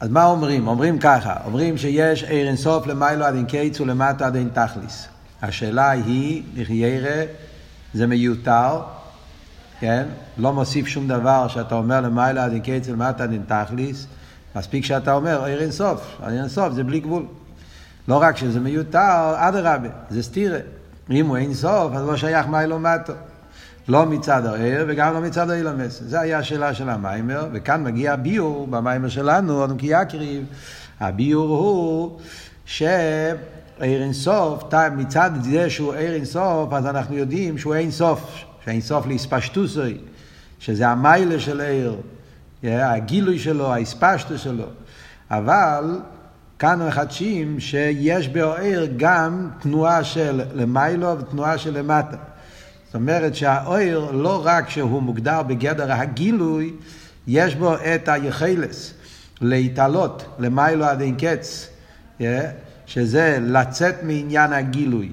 אז מה אומרים? אומרים ככה, אומרים שיש עיר אינסוף למיילו עד אין קיץ ולמטה עד אין תכליס. השאלה היא, לחיירה, זה מיותר, כן? לא מוסיף שום דבר שאתה אומר למיילו עד אין קיץ ולמטה עד אין תכליס. מספיק שאתה אומר עיר אינסוף, עיר אינסוף זה בלי גבול. לא רק שזה מיותר, אדרבה, זה סתירה. אם הוא אין סוף, אז לא שייך מיילו מטו. לא מצד הער וגם לא מצד האילמס. זו היה השאלה של המיימר, וכאן מגיע הביור במיימר שלנו, אדם כי יקריב. הביור הוא שער אינסוף, מצד זה שהוא ער אינסוף, אז אנחנו יודעים שהוא אין סוף, שאין סוף להספשטוסוי, שזה המיילה של ער, הגילוי שלו, ההספשטוס שלו. אבל כאן מחדשים שיש בעיר גם תנועה של למיילו ותנועה של למטה. זאת אומרת שהאויר לא רק שהוא מוגדר בגדר הגילוי, יש בו את היחלס, להתעלות למיילו עד אין קץ, שזה לצאת מעניין הגילוי.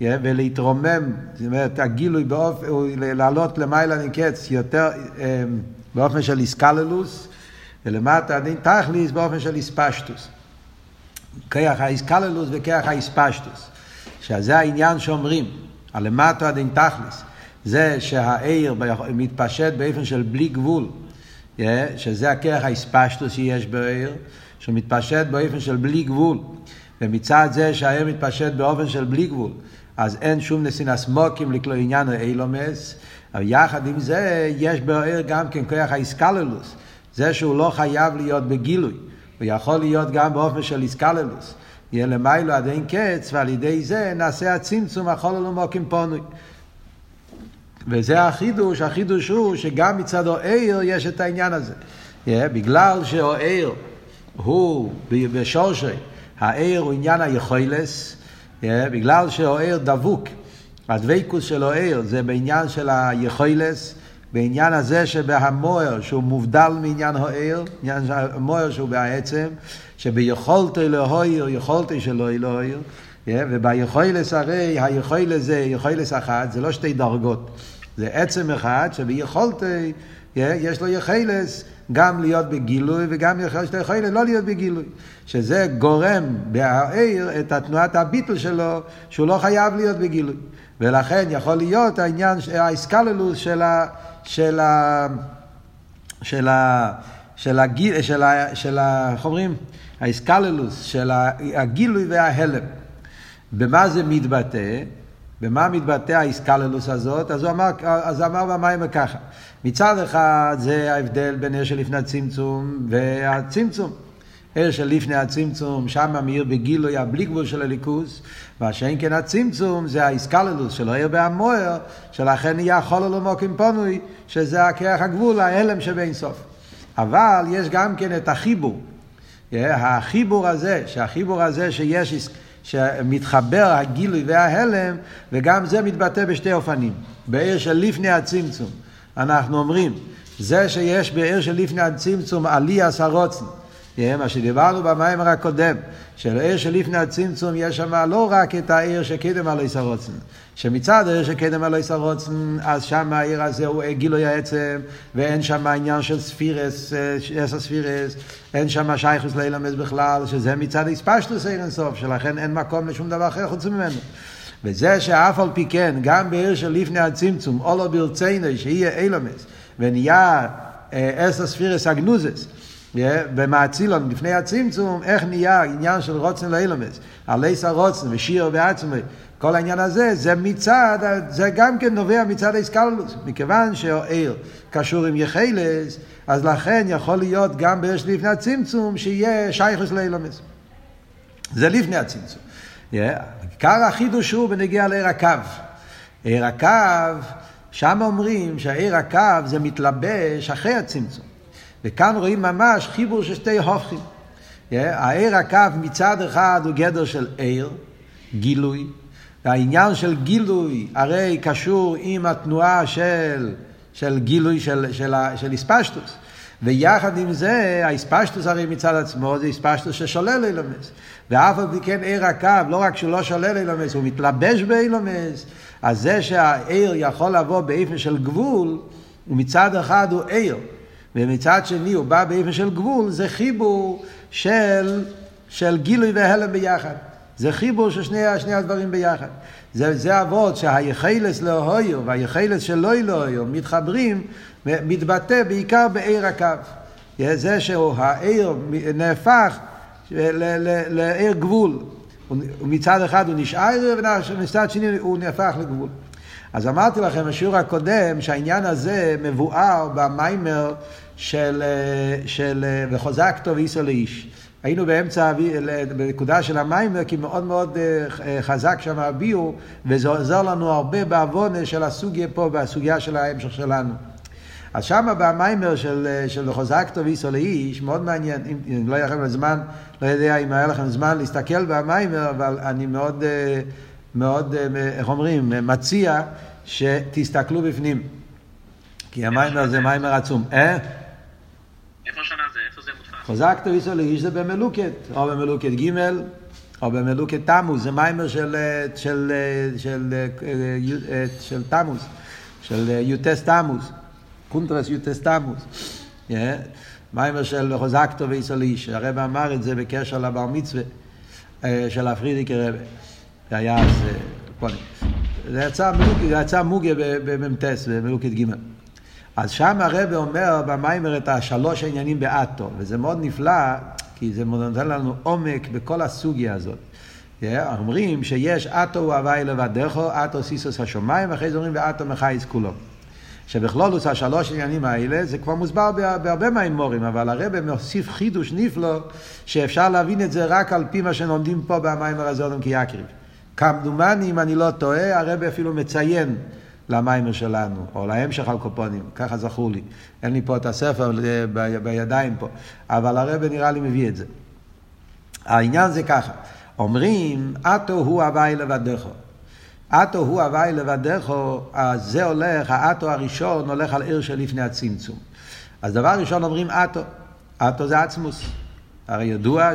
ולהתרומם, זאת אומרת, הגילוי באופן, לעלות למיילו עד אין קץ יותר אמ, באופן של איסקללוס, ולמטה עד אין תכליס באופן של איספשטוס. כיח האיסקללוס וכיח האיספשטוס. שזה העניין שאומרים, הלמטו עד אין תכלס, זה שהעיר מתפשט באופן של בלי גבול, שזה הכיח האיספשטוס שיש בעיר, שהוא מתפשט באופן של בלי גבול, ומצד זה שהעיר מתפשט באופן של בלי גבול, אז אין שום נסינס מוקים לעניין האילומס, אבל יחד עם זה יש בעיר גם כן כוח האיסקללוס, זה שהוא לא חייב להיות בגילוי. הוא יכול להיות גם באופן של איסקללוס. יהיה למיילו עד אין קץ, ועל ידי זה נעשה הצמצום החול ולמוקים פונוי. וזה החידוש, החידוש הוא שגם מצד העיר יש את העניין הזה. Yeah, בגלל שהעיר הוא בשורשי, העיר הוא עניין היכולס, yeah, בגלל שהעיר דבוק, הדבקוס של העיר זה בעניין של היכולס, בעניין הזה שבהמוער שהוא מובדל מעניין העיר, עניין המוער שהוא בעצם, שביכולתו להויר, יכולתו שלא להויר, וביכולס הרי היכולס זה יכולס אחת, זה לא שתי דרגות, זה עצם אחד שביכולתו יש לו יכולס גם להיות בגילוי וגם יש לו יכולת לא להיות בגילוי, שזה גורם בהעיר את התנועת הביטל שלו שהוא לא חייב להיות בגילוי. ולכן יכול להיות העניין, האיסקללוס של ה... של ה... של ה... של הגיל, של ה... של ה... איך אומרים? האיסקללוס, של הגילוי וההלם. במה זה מתבטא? במה מתבטא האיסקללוס הזאת? אז הוא אמר, אז אמר במים ככה. מצד אחד זה ההבדל בין עיר שלפני הצמצום והצמצום. עיר שלפני הצמצום, שם מאיר בגילוי הבלי גבול של הליכוס, מה שאין כן הצמצום זה האיסקללוס של העיר בהמוער, שלכן נהיה חול מוקים פונוי, שזה הכרח הגבול, ההלם שבין סוף. אבל יש גם כן את החיבור. החיבור הזה, שהחיבור הזה שיש, שמתחבר הגילוי וההלם, וגם זה מתבטא בשתי אופנים. בעיר של לפני הצמצום, אנחנו אומרים, זה שיש בעיר של לפני הצמצום עלי עשרוצן, מה שדיברנו במיימר הקודם, שלעיר שלפני הצמצום יש שם לא רק את העיר שקדם על איסרוצן, שמצד העיר שקדם על איסרוצן, אז שם העיר הזה הוא גילוי העצם, ואין שם עניין של ספירס, עשר ספירס, אין שם שייכוס לאילמס בכלל, שזה מצד איספשטוס עיר אינסוף, שלכן אין מקום לשום דבר אחר חוץ ממנו. וזה שאף על פי כן, גם בעיר של לפני הצמצום, אולו ברצינו, שיהיה אילמס, ונהיה עשר ספירס אגנוזס, במאצילון, לפני הצמצום, איך נהיה עניין של רוצן לאילומס, עלי סרוצן ושיר ועצמי, כל העניין הזה, זה מצד, זה גם כן נובע מצד האיסקללוס, מכיוון שהעיר קשור עם יחלס, אז לכן יכול להיות גם באש לפני הצמצום, שיהיה שייכוס לאילומס. זה לפני הצמצום. עיקר החידוש הוא בנגיע לעיר הקו. עיר הקו, שם אומרים שהעיר הקו זה מתלבש אחרי הצמצום. וכאן רואים ממש חיבור של שתי הופכים. העיר הקו מצד אחד הוא גדר של עיר, גילוי, והעניין של גילוי הרי קשור עם התנועה של, של גילוי של, של, של איספשטוס. ויחד עם זה, האיספשטוס הרי מצד עצמו זה איספשטוס ששולל אילומס. ואף על פי כן עיר הקו, לא רק שהוא לא שולל אילומס, הוא מתלבש באילומס, אז זה שהעיר יכול לבוא באופן של גבול, ומצד אחד הוא עיר. ומצד שני הוא בא באופן של גבול, זה חיבור של, של גילוי והלם ביחד. זה חיבור של שני, שני הדברים ביחד. זה, זה אבות שהיחלס לאוהיו והיחלס של לא אלוהיו מתחברים, מתבטא בעיקר בעיר הקו. זה שהעיר נהפך לעיר גבול. מצד אחד הוא נשאר ומצד שני הוא נהפך לגבול. אז אמרתי לכם בשיעור הקודם שהעניין הזה מבואר במיימר של, של וחוזק טוב איסו לאיש. היינו באמצע, בנקודה של המיימר, כי מאוד מאוד אה, חזק שם הביאו, וזה עוזר לנו הרבה בעוונה של הסוגיה פה, בסוגיה של ההמשך שלנו. אז שמה במיימר של, של חוזק טוב איסו לאיש, מאוד מעניין, אם, אם לא יהיה לכם זמן, לא יודע אם היה לכם זמן להסתכל במיימר, אבל אני מאוד, אה, מאוד, אה, איך אומרים, מציע שתסתכלו בפנים. כי המיימר זה מיימר עצום. אה? טוב איסו לאיש זה במלוקת, או במלוקת ג' או במלוקת תמוז, זה מיימר של, של, של, של, של תמוז, של יוטס תמוז. קונטרס יוטס תמוס. מיימר של חוזקטו ואיסוליש, הרב אמר את זה בקשר לבר מצווה של הפרידיקי רבה. זה היה אז, זה יצא מוגה, זה יצא מוגה במ"טס, במלוקת ג'. אז שם הרב אומר במיימר את השלוש העניינים באטו, וזה מאוד נפלא, כי זה נותן לנו עומק בכל הסוגיה הזאת. אומרים שיש אטו הוא הוואי לבדךו, אטו סיסוס השמיים, ואחרי זה אומרים ואטו מחייס כולו. שבכלולוס השלוש עניינים האלה זה כבר מוסבר בהרבה מהאמורים, אבל הרב מוסיף חידוש נפלא שאפשר להבין את זה רק על פי מה שלומדים פה במים הרזונים כיקיריב. כמדומני, אם אני לא טועה, הרב אפילו מציין למיימר שלנו, או להמשך על קופונים, ככה זכור לי. אין לי פה את הספר בידיים פה, אבל הרב נראה לי מביא את זה. העניין זה ככה, אומרים, אתו הוא הווי לבדךו. אטו הוא הוואי לבדךו, אז זה הולך, האטו הראשון הולך על עיר שלפני הצמצום. אז דבר ראשון אומרים אטו, אטו זה עצמוס. הרי ידוע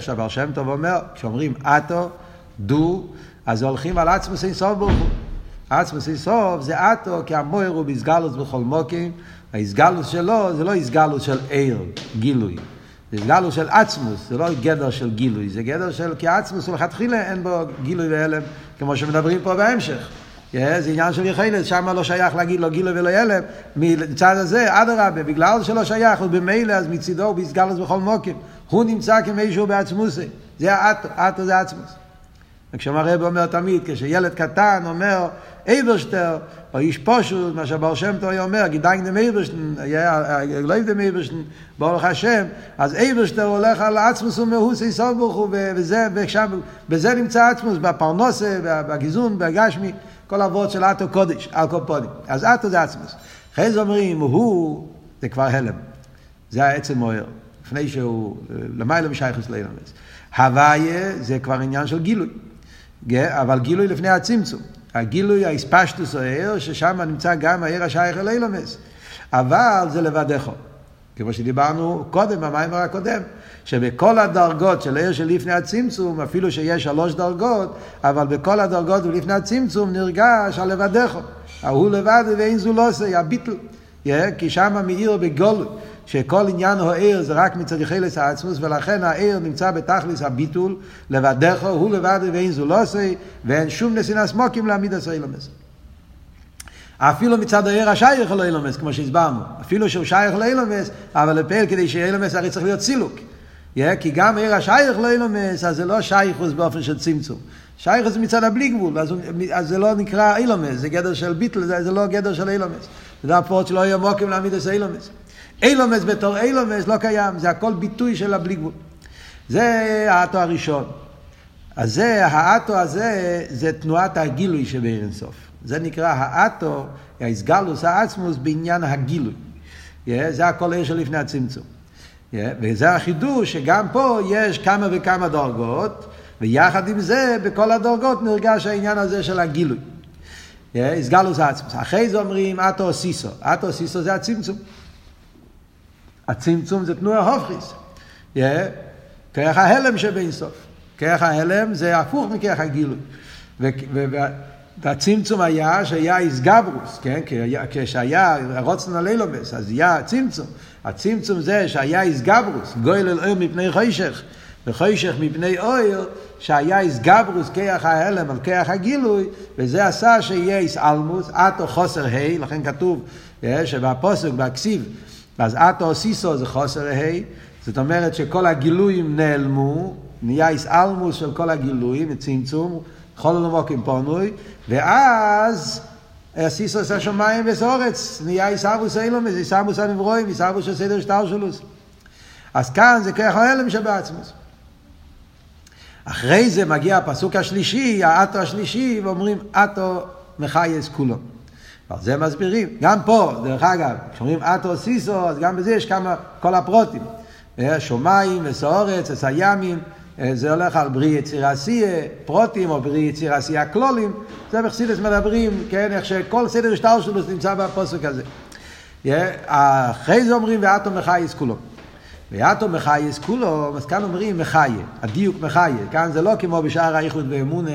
שהבר שם טוב אומר, כשאומרים אטו, דו, אז הולכים על עצמוס אינסוף ברוך הוא. עצמוס אינסוף זה אטו, כי המויר הוא בסגלוס בכל מוקים, ההסגלוס שלו זה לא הסגלוס של עיר, גילוי. זה גלוס של עצמוס, זה לא גדר של גילוי, זה גדר של, כי עצמוס הוא לכתחילה אין בו גילוי והלם, כמו שמדברים פה בהמשך. זה עניין של יחלת, שם לא שייך להגיד לו גילוי ולא הלם, מצד הזה, אדרבה, בגלל שלא שייך, הוא במילא, אז מצידו הוא ביסגלוס בכל מוקים. הוא נמצא כמישהו בעצמוסי, זה האטו, אטו זה עצמוס. וכשאומר רב אומר תמיד, כשילד קטן אומר, אייברשטר, או איש פשוט, מה שהבר שם טוב אומר, גידיין דם אייברשטן, לא יבדם אייברשטן, ברוך השם, אז אייברשטר הולך על עצמוס ומהוס איסוף ברוך הוא, וזה, ושם, בזה נמצא עצמוס, בפרנוסה, בגיזון, בגשמי, כל אבות של אטו קודש, על קופונים. אז אטו זה עצמוס. אחרי זה אומרים, הוא, זה כבר הלם. זה העצם מוער. לפני שהוא, למעלה משייכוס לאילמס. הוויה זה כבר עניין של גילוי. אבל גילוי לפני הצמצום. הגילוי, האספשטוס או העיר, ששם נמצא גם העיר השייך אל אילומס. אבל זה לבדך. כמו שדיברנו קודם, במיימר הקודם, שבכל הדרגות של העיר שלפני הצמצום, אפילו שיש שלוש דרגות, אבל בכל הדרגות ולפני הצמצום נרגש על לבדך. ההוא לבד ואין זו לא עושה, הביטל. כי שם מאיר בגולו. שכל עניין העיר זה רק מצד יחלס העצמוס, ולכן העיר נמצא בתכלס הביטול, לבדך הוא לבד ואין זו לא עושה, ואין שום נסינס מוקים להעמיד עשה אילומס. אפילו מצד העיר השייך לא אילומס, כמו שהסברנו. אפילו שהוא שייך לאילומס, אבל לפעיל כדי שיהיה אילומס הרי צריך להיות סילוק. Yeah, כי גם עיר השייך לא אילומס, אז זה לא שייכוס באופן של צמצום. שייכוס מצד הבלי גבול, אז, אז זה לא נקרא אילומס, זה גדר של ביטל, זה, זה לא גדר של אילומס. זה הפורט שלא יהיה מוקים להעמיד עשה אילומס. אילומס בתור אילומס לא קיים, זה הכל ביטוי של הבלי גבול. זה האטו הראשון. אז זה, האטו הזה, זה תנועת הגילוי שבעיר אינסוף. זה נקרא האטו, האיסגלוס העצמוס בעניין הגילוי. Yeah, זה הכל עיר שלפני הצמצום. Yeah, וזה החידוש שגם פה יש כמה וכמה דרגות, ויחד עם זה, בכל הדרגות נרגש העניין הזה של הגילוי. איסגלוס העצמוס. אחרי זה אומרים אטו סיסו. אטו סיסו זה הצמצום. הצמצום זה תנועה הופכיס. כרך ההלם שבאינסוף. כרך ההלם זה הפוך מכרך הגילוי. הצמצום היה שהיה איסגברוס, כן? כשהיה רוצן על אילומס, אז היה צמצום. הצמצום זה שהיה איסגברוס, גויל אל אור מפני חוישך, וחוישך מפני אויר, שהיה איסגברוס כיח ההלם על כיח הגילוי, וזה עשה שיהיה איסאלמוס, אטו חוסר ה', לכן כתוב שבפוסק, בכסיב, אז אטו סיסו זה חוסר ה', זאת אומרת שכל הגילויים נעלמו, נהיה איסאלמוס של כל הגילויים, צמצום, חול למוקים פונוי, ואז סיסוס השמיים וסורץ, נהיה עיסאוווס אילומס, עיסאוווס הנברואים, עיסאוווס של סדר שטר שלוס. אז כאן זה כרך ההלם שבעצמוס. אחרי זה מגיע הפסוק השלישי, האטו השלישי, ואומרים אטו מחייס כולו. ועל זה מסבירים. גם פה, דרך אגב, כשאומרים אטו סיסו, אז גם בזה יש כמה, כל הפרוטים. שמיים וסורץ, וסיימים. אה, זה הולך על בריא יציר עשייה, פרוטים, או בריא יציר עשייה כלולים, זה בחסידס מדברים, כן, איך שכל סדר שטר שלו נמצא בפוסק הזה. אחרי זה אומרים ואטום מחייס כולו. ואטום מחייס כולו, אז כאן אומרים מחיה, הדיוק מחיה. כאן זה לא כמו בשאר האיחוד ואמונה,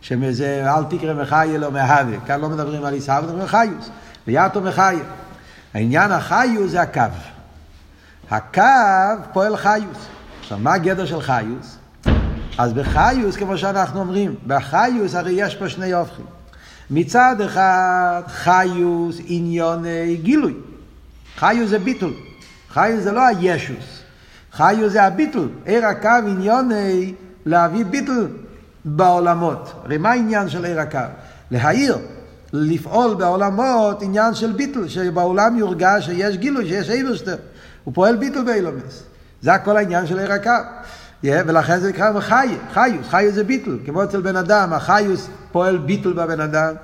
שזה אל תקרא מחיה לא מהווה. כאן לא מדברים על עיסאוו, מדברים על חיוס. ואטום מחיה. העניין החיוס זה הקו. הקו פועל חיוס. עכשיו, מה הגדר של חיוס? אז בחיוס, כמו שאנחנו אומרים, בחיוס הרי יש פה שני הופכים. מצד אחד, חיוס עניוני גילוי. חיוס זה ביטול. חיוס זה לא הישוס. חיוס זה הביטול. עיר הקו עניוני להביא ביטול בעולמות. הרי מה העניין של עיר הקו? להעיר, לפעול בעולמות עניין של ביטול, שבעולם יורגש שיש גילוי, שיש אייברשטר. הוא פועל ביטול באילומס. זה הכל העניין של עיר הקו. ולכן זה נקרא חי, חיוס, חיוס זה ביטל, כמו אצל בן אדם, החיוס פועל ביטל בבן אדם,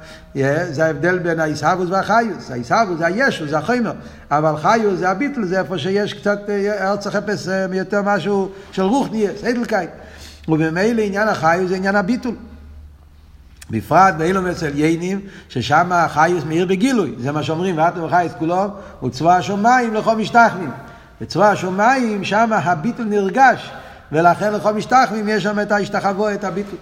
זה ההבדל בין העיסאוווס והחיוס, העיסאוווס זה הישו, זה החומר, אבל חיוס זה הביטל, זה איפה שיש קצת, ארץ לחפש יותר משהו של רוח נהייס, אדלקאי, ובמילא עניין החיוס זה עניין הביטול. בפרט באילום אצל יינים, ששם החיוס מאיר בגילוי, זה מה שאומרים, ואתם וחייס כולו, וצבא השמיים לכל משתחווים. בצבא השמיים, שם הביטול נרגש. ולכן לכל משתחווים יש שם את ההשתחוו, את הביטול.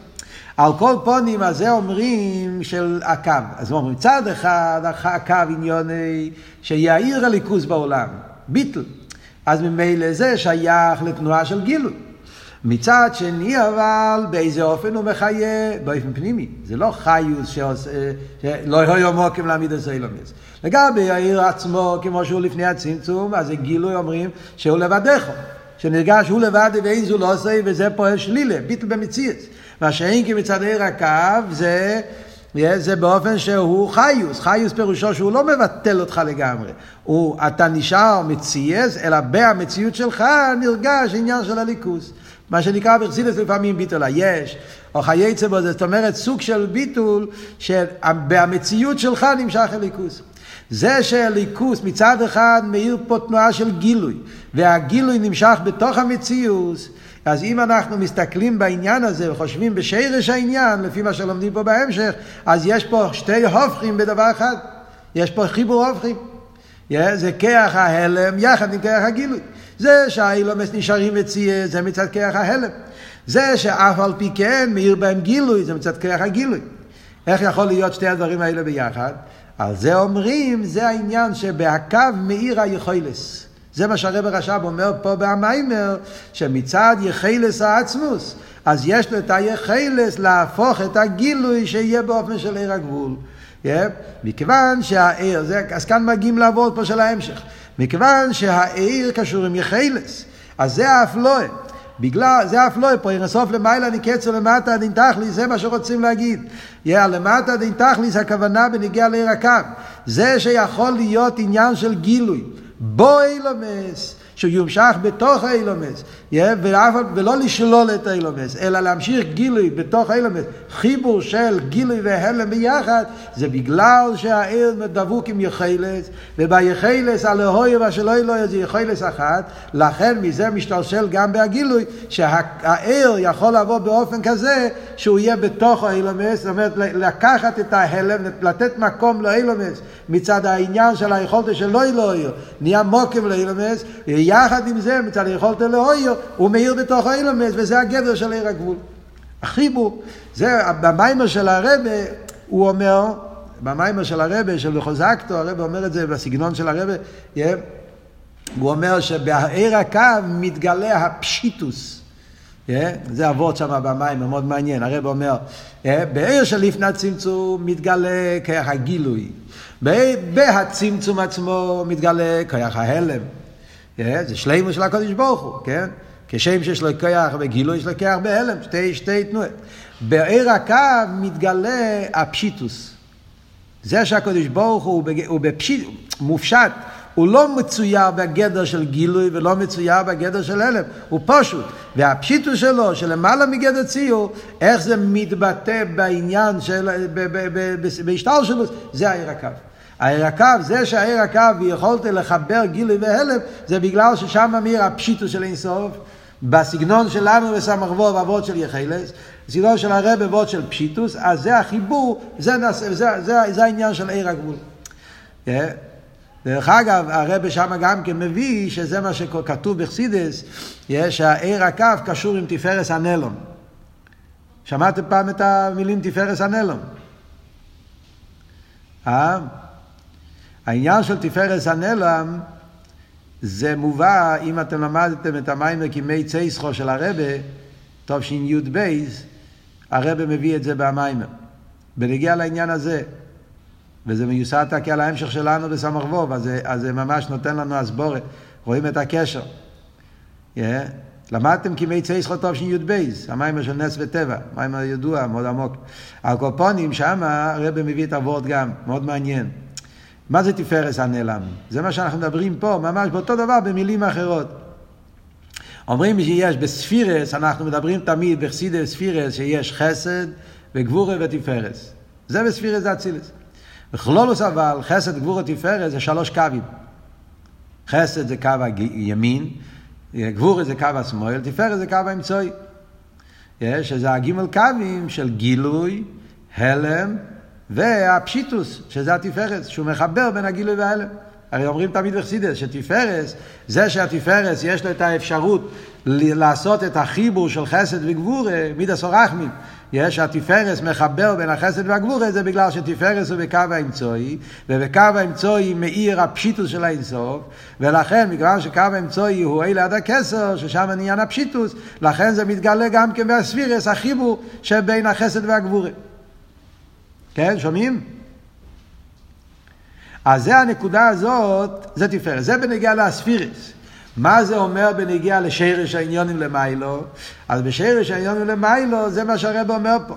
על כל פונים, אז זה אומרים של הקו. אז אומרים, מצד אחד, הקו עניוני שיאיר הליכוז בעולם, ביטל. אז ממילא זה שייך לתנועה של גילוי. מצד שני אבל באיזה אופן הוא מחיה? באופן פנימי. זה לא חיוס שעושה, שלא יהיו מוקים להעמיד את אילומס. לגבי העיר עצמו, כמו שהוא לפני הצמצום, אז גילוי אומרים שהוא לבדך. שנרגש הוא לבד ואין זו לא עושה, וזה פועל שלילה, ביטל במציאות. מה שאין כי מצד עיר הקו זה, זה באופן שהוא חיוס. חיוס פירושו שהוא לא מבטל אותך לגמרי. הוא, אתה נשאר מציאס, אלא בהמציאות שלך נרגש עניין של הליכוס. מה שנקרא ברסילס לפעמים ביטול היש, או חייצה בו, זאת אומרת סוג של ביטול, שבמציאות שלך נמשך הליכוס. זה שהליכוס מצד אחד מאיר פה תנועה של גילוי, והגילוי נמשך בתוך המציאות, אז אם אנחנו מסתכלים בעניין הזה וחושבים בשרש העניין, לפי מה שלומדים פה בהמשך, אז יש פה שתי הופכים בדבר אחד. יש פה חיבור הופכים. זה כיח ההלם יחד עם כיח הגילוי. זה שהאילומס נשארים מציע, זה מצד כיח ההלם. זה שאף על פי כן מאיר בהם גילוי, זה מצד כיח הגילוי. איך יכול להיות שתי הדברים האלה ביחד? על זה אומרים, זה העניין שבהקו מאיר היכולס. זה מה שהרב הרש"ב אומר פה במיימר, שמצד יחלס העצמוס, אז יש לו את היחלס להפוך את הגילוי שיהיה באופן של עיר הגבול. Yeah? מכיוון שהעיר, זה, אז כאן מגיעים לעבוד פה של ההמשך. מכיוון שהעיר קשור עם יחלס, אז זה האפלואה. בגלל, זה אף לא פה, ירסוף למעלה נקצר למטה דין תכליס, זה מה שרוצים להגיד. יא, למטה דין תכליס הכוונה בנגיע לעיר הקו. זה שיכול להיות עניין של גילוי. בו אילומס, שהוא יומשך בתוך האילומס, ולא לשלול את האילומס, אלא להמשיך גילוי בתוך האילומס, חיבור של גילוי והלם ביחד, זה בגלל שהעיר דבוק עם יחלס, וביחלס הלהוי והשלוי לא זה יחלס אחת, לכן מזה משתלשל גם בהגילוי, שהעיר יכול לבוא באופן כזה, שהוא יהיה בתוך האילומס, זאת אומרת לקחת את ההלם, לתת מקום לאילומס, מצד העניין של היכולת של לא אלוהיר, נהיה מוקם לאילומס, ויחד עם זה מצד היכולת לאויר, הוא מאיר בתוך האילומס, וזה הגדר של עיר הגבול. החיבור, זה במיימר של הרבה, הוא אומר, במיימר של הרבה, של חוזקתו, הרבה אומר את זה בסגנון של הרבה, yeah, הוא אומר שבעיר הקו מתגלה הפשיטוס. Yeah, זה אבות שם במים, מאוד מעניין. הרב אומר, yeah, בעיר של לפני הצמצום מתגלה כיח הגילוי. בהצמצום עצמו מתגלה כיח ההלם. Yeah, זה שלימו של הקודש ברוך הוא, כן? כשם שיש לו כיח וגילוי, יש לו כיח בהלם, שתי, שתי תנועות. בעיר הקו מתגלה הפשיטוס. זה שהקודש ברוך הוא, הוא בפשיט, מופשט, הוא לא מצויר בגדר של גילוי ולא מצויר בגדר של הלם, הוא פשוט. והפשיטוס שלו, שלמעלה מגדר ציור, איך זה מתבטא בעניין של, בהשתל שלו, זה העיר הקו. העיר הקו, זה שהעיר הקו יכולת לחבר גילוי והלם, זה בגלל ששם אמיר הפשיטוס של אינסוף. בסגנון שלנו בסמ"ך וו אבות של יחלס, בסגנון של הרב אבות של פשיטוס, אז זה החיבור, זה, זה, זה, זה, זה העניין של עיר הגבול. Yeah. דרך אגב, הרב שם גם כן מביא שזה מה שכתוב בחסידס, שהעיר הקו קשור עם תפארס הנלון. שמעתם פעם את המילים תפארס הנלון? אה? העניין של תפארס הנלם זה מובא, אם אתם למדתם את המים מקימי צייסחו של הרבה, תשי"ב, הרבה מביא את זה במיימר. בנגיע לעניין הזה, וזה מיוסד כי על ההמשך שלנו בסמ"ך ווב, אז, אז זה ממש נותן לנו הסבורת, רואים את הקשר. Yeah. למדתם כימי צאתך תשי"ב, המיימר של נס וטבע, מיימר ידוע, מאוד עמוק. על קופונים, שם הרבה מביא את הוורד גם, מאוד מעניין. מה זה תפארת הנעלם? זה מה שאנחנו מדברים פה, ממש באותו דבר במילים אחרות. אומרים שיש בספירס, אנחנו מדברים תמיד בחסידי ספירס, שיש חסד וגבורה ותפארת. זה בספירס זה אצילות. בכלולוס אבל, חסד, גבורה, תפארת זה שלוש קווים. חסד זה קו הימין, גבורה זה קו השמאל, תפארס זה קו האמצעי. שזה הגימל קווים של גילוי, הלם והפשיטוס, שזה התפארס, שהוא מחבר בין הגילוי וההלם. הרי אומרים תמיד בחסידס שתפארס, זה שהתפארס יש לו את האפשרות לעשות את החיבור של חסד וגבורה, מידס אורחמים. יש התפארס מחבר בין החסד והגבורה, זה בגלל שתפארס הוא בקו האמצעי, ובקו האמצעי מאיר הפשיטוס של האינסוף, ולכן, בגלל שקו האמצעי הוא אלה עד הכסר, ששם עניין הפשיטוס, לכן זה מתגלה גם כן בספירס, החיבור שבין החסד והגבורה. כן, שומעים? אז זה הנקודה הזאת, זה תפארת. זה בנגיעה לאספירס. מה זה אומר בנגיעה לשרש העניונים למיילו? אז בשרש העניונים למיילו זה מה שהרב אומר פה.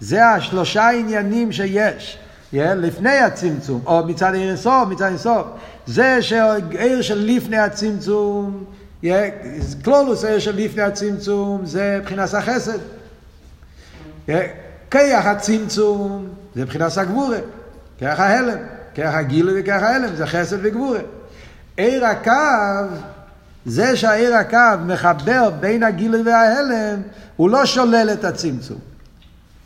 זה השלושה עניינים שיש. Yeah, לפני הצמצום, או מצד עיר אינסוף, מצד אינסוף. זה שעיר של לפני הצמצום, yeah, קלולוס עיר של לפני הצמצום, זה מבחינת החסד. Yeah, כיח הצמצום, זה מבחינת הגבורה, כיח ההלם. כרך הגילוי וכרך ההלם, זה חסד וגבורה. עיר הקו, זה שהעיר הקו מחבר בין הגילוי וההלם, הוא לא שולל את הצמצום.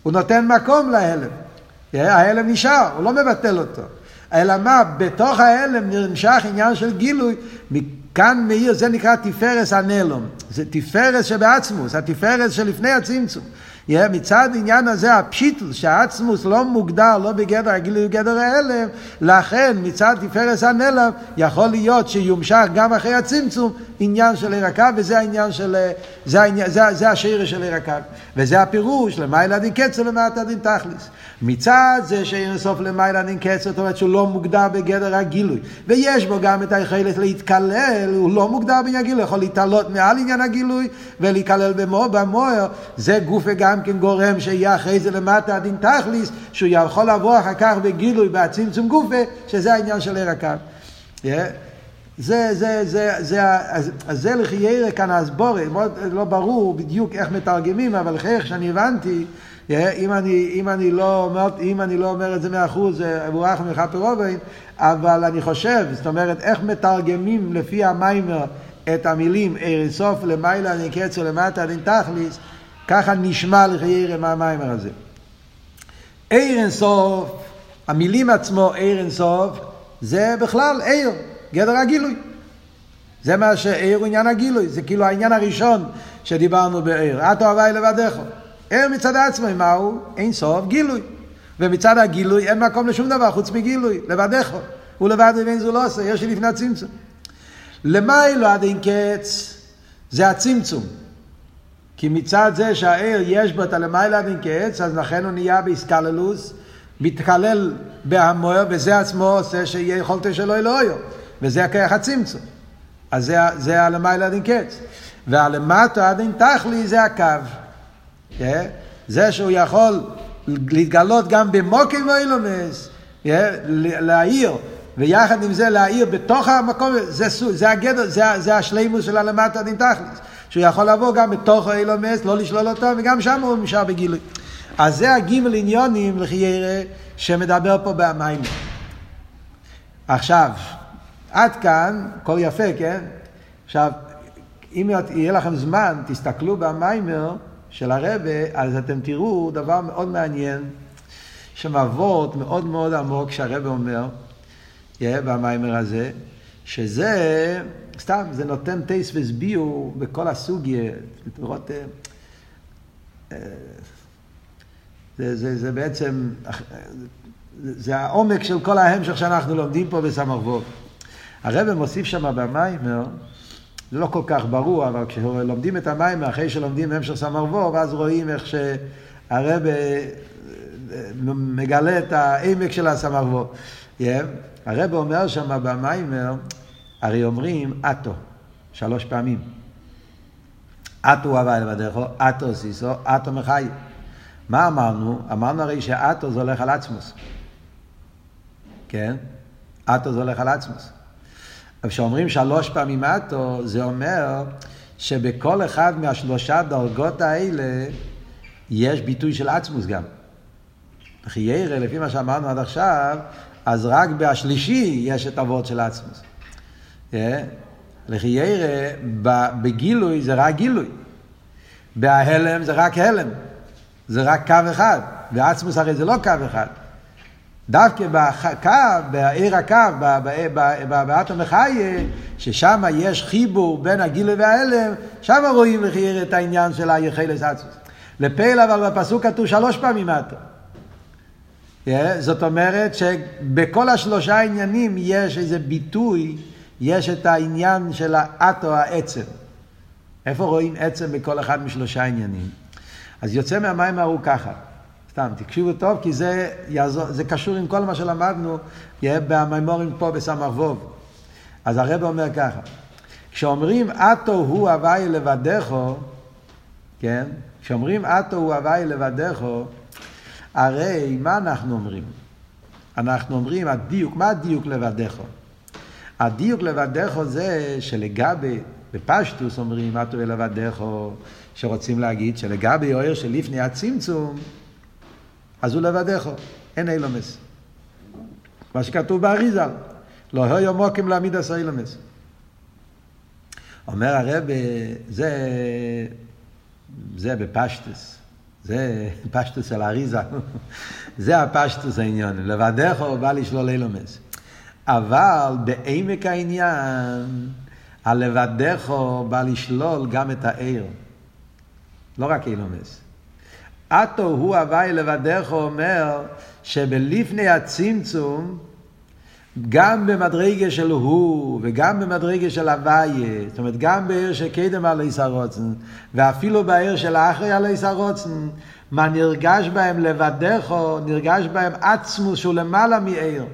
הוא נותן מקום להלם. ההלם נשאר, הוא לא מבטל אותו. אלא מה, בתוך ההלם נמשך עניין של גילוי, מכאן מאיר, זה נקרא תפארס הנלום. זה תפארס שבעצמוס, התפארס שלפני הצמצום. Yeah, מצד העניין הזה, הפשיטוס, שהעצמוס לא מוגדר, לא בגדר הגילוי בגדר ההלם, לכן מצד תפארס הנלם, יכול להיות שיומשך גם אחרי הצמצום עניין של עיר הקו, וזה העניין של, זה, העניין, זה, זה השרש של עיר הקו. וזה הפירוש, למעלה דין קצר למטה דין תכליס. מצד זה שאין סוף למעלה דין קצר, זאת אומרת שהוא לא מוגדר בגדר הגילוי. ויש בו גם את היכולת להתקלל, הוא לא מוגדר בעניין הגילוי, יכול להתעלות מעל עניין הגילוי ולהיכלל במו, במוער. זה גוף וגם כן גורם שיהיה אחרי זה למטה דין תכליס, שהוא יכול לבוא אחר כך בגילוי, בצמצום גופה, שזה העניין של עיר הקו. זה, זה, זה, זה, אז, אז זה לחיירה כאן הסבורת, מאוד לא ברור בדיוק איך מתרגמים, אבל איך שאני הבנתי, אם אני, אם אני, לא, אומר, אם אני לא אומר את זה מאה אחוז, זה מבורך ממך פירובין, אבל אני חושב, זאת אומרת, איך מתרגמים לפי המיימר את המילים ערן סוף למעלה אני קצר למטה אני תכליס, ככה נשמע לחיירה מהמיימר הזה. ערן סוף, המילים עצמו ערן סוף, זה בכלל עיר. גדר הגילוי. זה מה שעיר הוא עניין הגילוי, זה כאילו העניין הראשון שדיברנו בעיר. את אוהבי לבדך. עיר מצד עצמו, מהו? אין סוף גילוי. ומצד הגילוי אין מקום לשום דבר חוץ מגילוי, לבדך. הוא לבד ואין זו לא עושה, יש לי לפני הצמצום. למה אלו עד אין קץ? זה הצמצום. כי מצד זה שהעיר יש בו את הלמעלה עד אין קץ, אז לכן הוא נהיה באיסקללוס, מתקלל בהמויר, וזה עצמו עושה שיהיה יכולתו שלו אלוהיו. וזה הכוח הצמצום. אז זה, זה הלמעלה עד אין קץ. והלמטו עד אין תכלי זה הקו. Yeah? זה שהוא יכול להתגלות גם במוקים ואילומס, yeah? להעיר, ויחד עם זה להעיר בתוך המקום, זה, זה הגדר, זה, זה השלימוס של הלמטו עד אין תכלי. שהוא יכול לבוא גם בתוך האילומס, לא לשלול אותו, וגם שם הוא נשאר בגילוי. אז זה הגימל עניונים לחיירה שמדבר פה במים. עכשיו, עד כאן, הכל יפה, כן? עכשיו, אם יהיה לכם זמן, תסתכלו במיימר של הרבה, אז אתם תראו דבר מאוד מעניין, שם אבות מאוד מאוד עמוק שהרבה אומר, יהיה במיימר הזה, שזה, סתם, זה נותן טייס וסביעו בכל הסוגיה, לראות, אה, אה, זה, זה, זה בעצם, זה העומק של כל ההמשך שאנחנו לומדים פה בסמ"ך ווב. הרב מוסיף שם במיימר, זה לא כל כך ברור, אבל כשלומדים את המיימר, אחרי שלומדים המשך סמ"ך ווב, אז רואים איך שהרב מגלה את העמק של הסמ"ך ווב. Yeah. הרב אומר שם במיימר, הרי אומרים אטו, שלוש פעמים. אטו הווה לבדךו, אטו סיסו, אטו מחי. מה אמרנו? אמרנו הרי שאטו זה הולך על עצמוס. כן? אטו זה הולך על עצמוס. כשאומרים שלוש פעמים אטו, זה אומר שבכל אחד מהשלושה דרגות האלה יש ביטוי של עצמוס גם. וכי ירא, לפי מה שאמרנו עד עכשיו, אז רק בשלישי יש את אבות של עצמוס. אה? לכי ירא, בגילוי זה רק גילוי. בהלם זה רק הלם. זה רק קו אחד. בעצמוס הרי זה לא קו אחד. דווקא בקו, בעיר הקו, באטום החיה, ששם יש חיבור בין הגילוי וההלם, שם רואים לכי את העניין של היחלס עצמוס. לפעיל אבל בפסוק כתוב שלוש פעמים אטום. Yeah, זאת אומרת שבכל השלושה עניינים יש איזה ביטוי, יש את העניין של האטו, העצם. איפה רואים עצם בכל אחד משלושה עניינים? אז יוצא מהמים ההוא ככה, סתם, תקשיבו טוב, כי זה, יעזור, זה קשור עם כל מה שלמדנו במימורים פה בסמ"ך ווב. אז הרב אומר ככה, כשאומרים אטו הוא הוואי לבדךו, כן? כשאומרים אטו הוא הוואי לבדךו, הרי מה אנחנו אומרים? אנחנו אומרים הדיוק, מה הדיוק לבדך? הדיוק לבדך זה שלגבי, בפשטוס אומרים, מה טועה לבדך, שרוצים להגיד שלגבי אוהר שלפני הצמצום, אז הוא לבדך, אין אילומס. מה שכתוב באריזל, לא היו מוקים להעמיד עשר אילומס. אומר הרב, זה, זה בפשטוס. זה פשטוס של אריזה, זה הפשטוס העניין, לבדך הוא בא לשלול אילומס. אבל בעמק העניין, הלבדך בא לשלול גם את העיר, לא רק אילומס. עטו הוא הוואי לבדך אומר שבלפני הצמצום גם במדרגה של הוא וגם במדרגה של הוויה, זאת אומרת גם בעיר שקדם על איסרוצן ואפילו בעיר של אחרי על איסרוצן, מה נרגש בהם לבדךו, נרגש בהם עצמוס שהוא למעלה מעיר.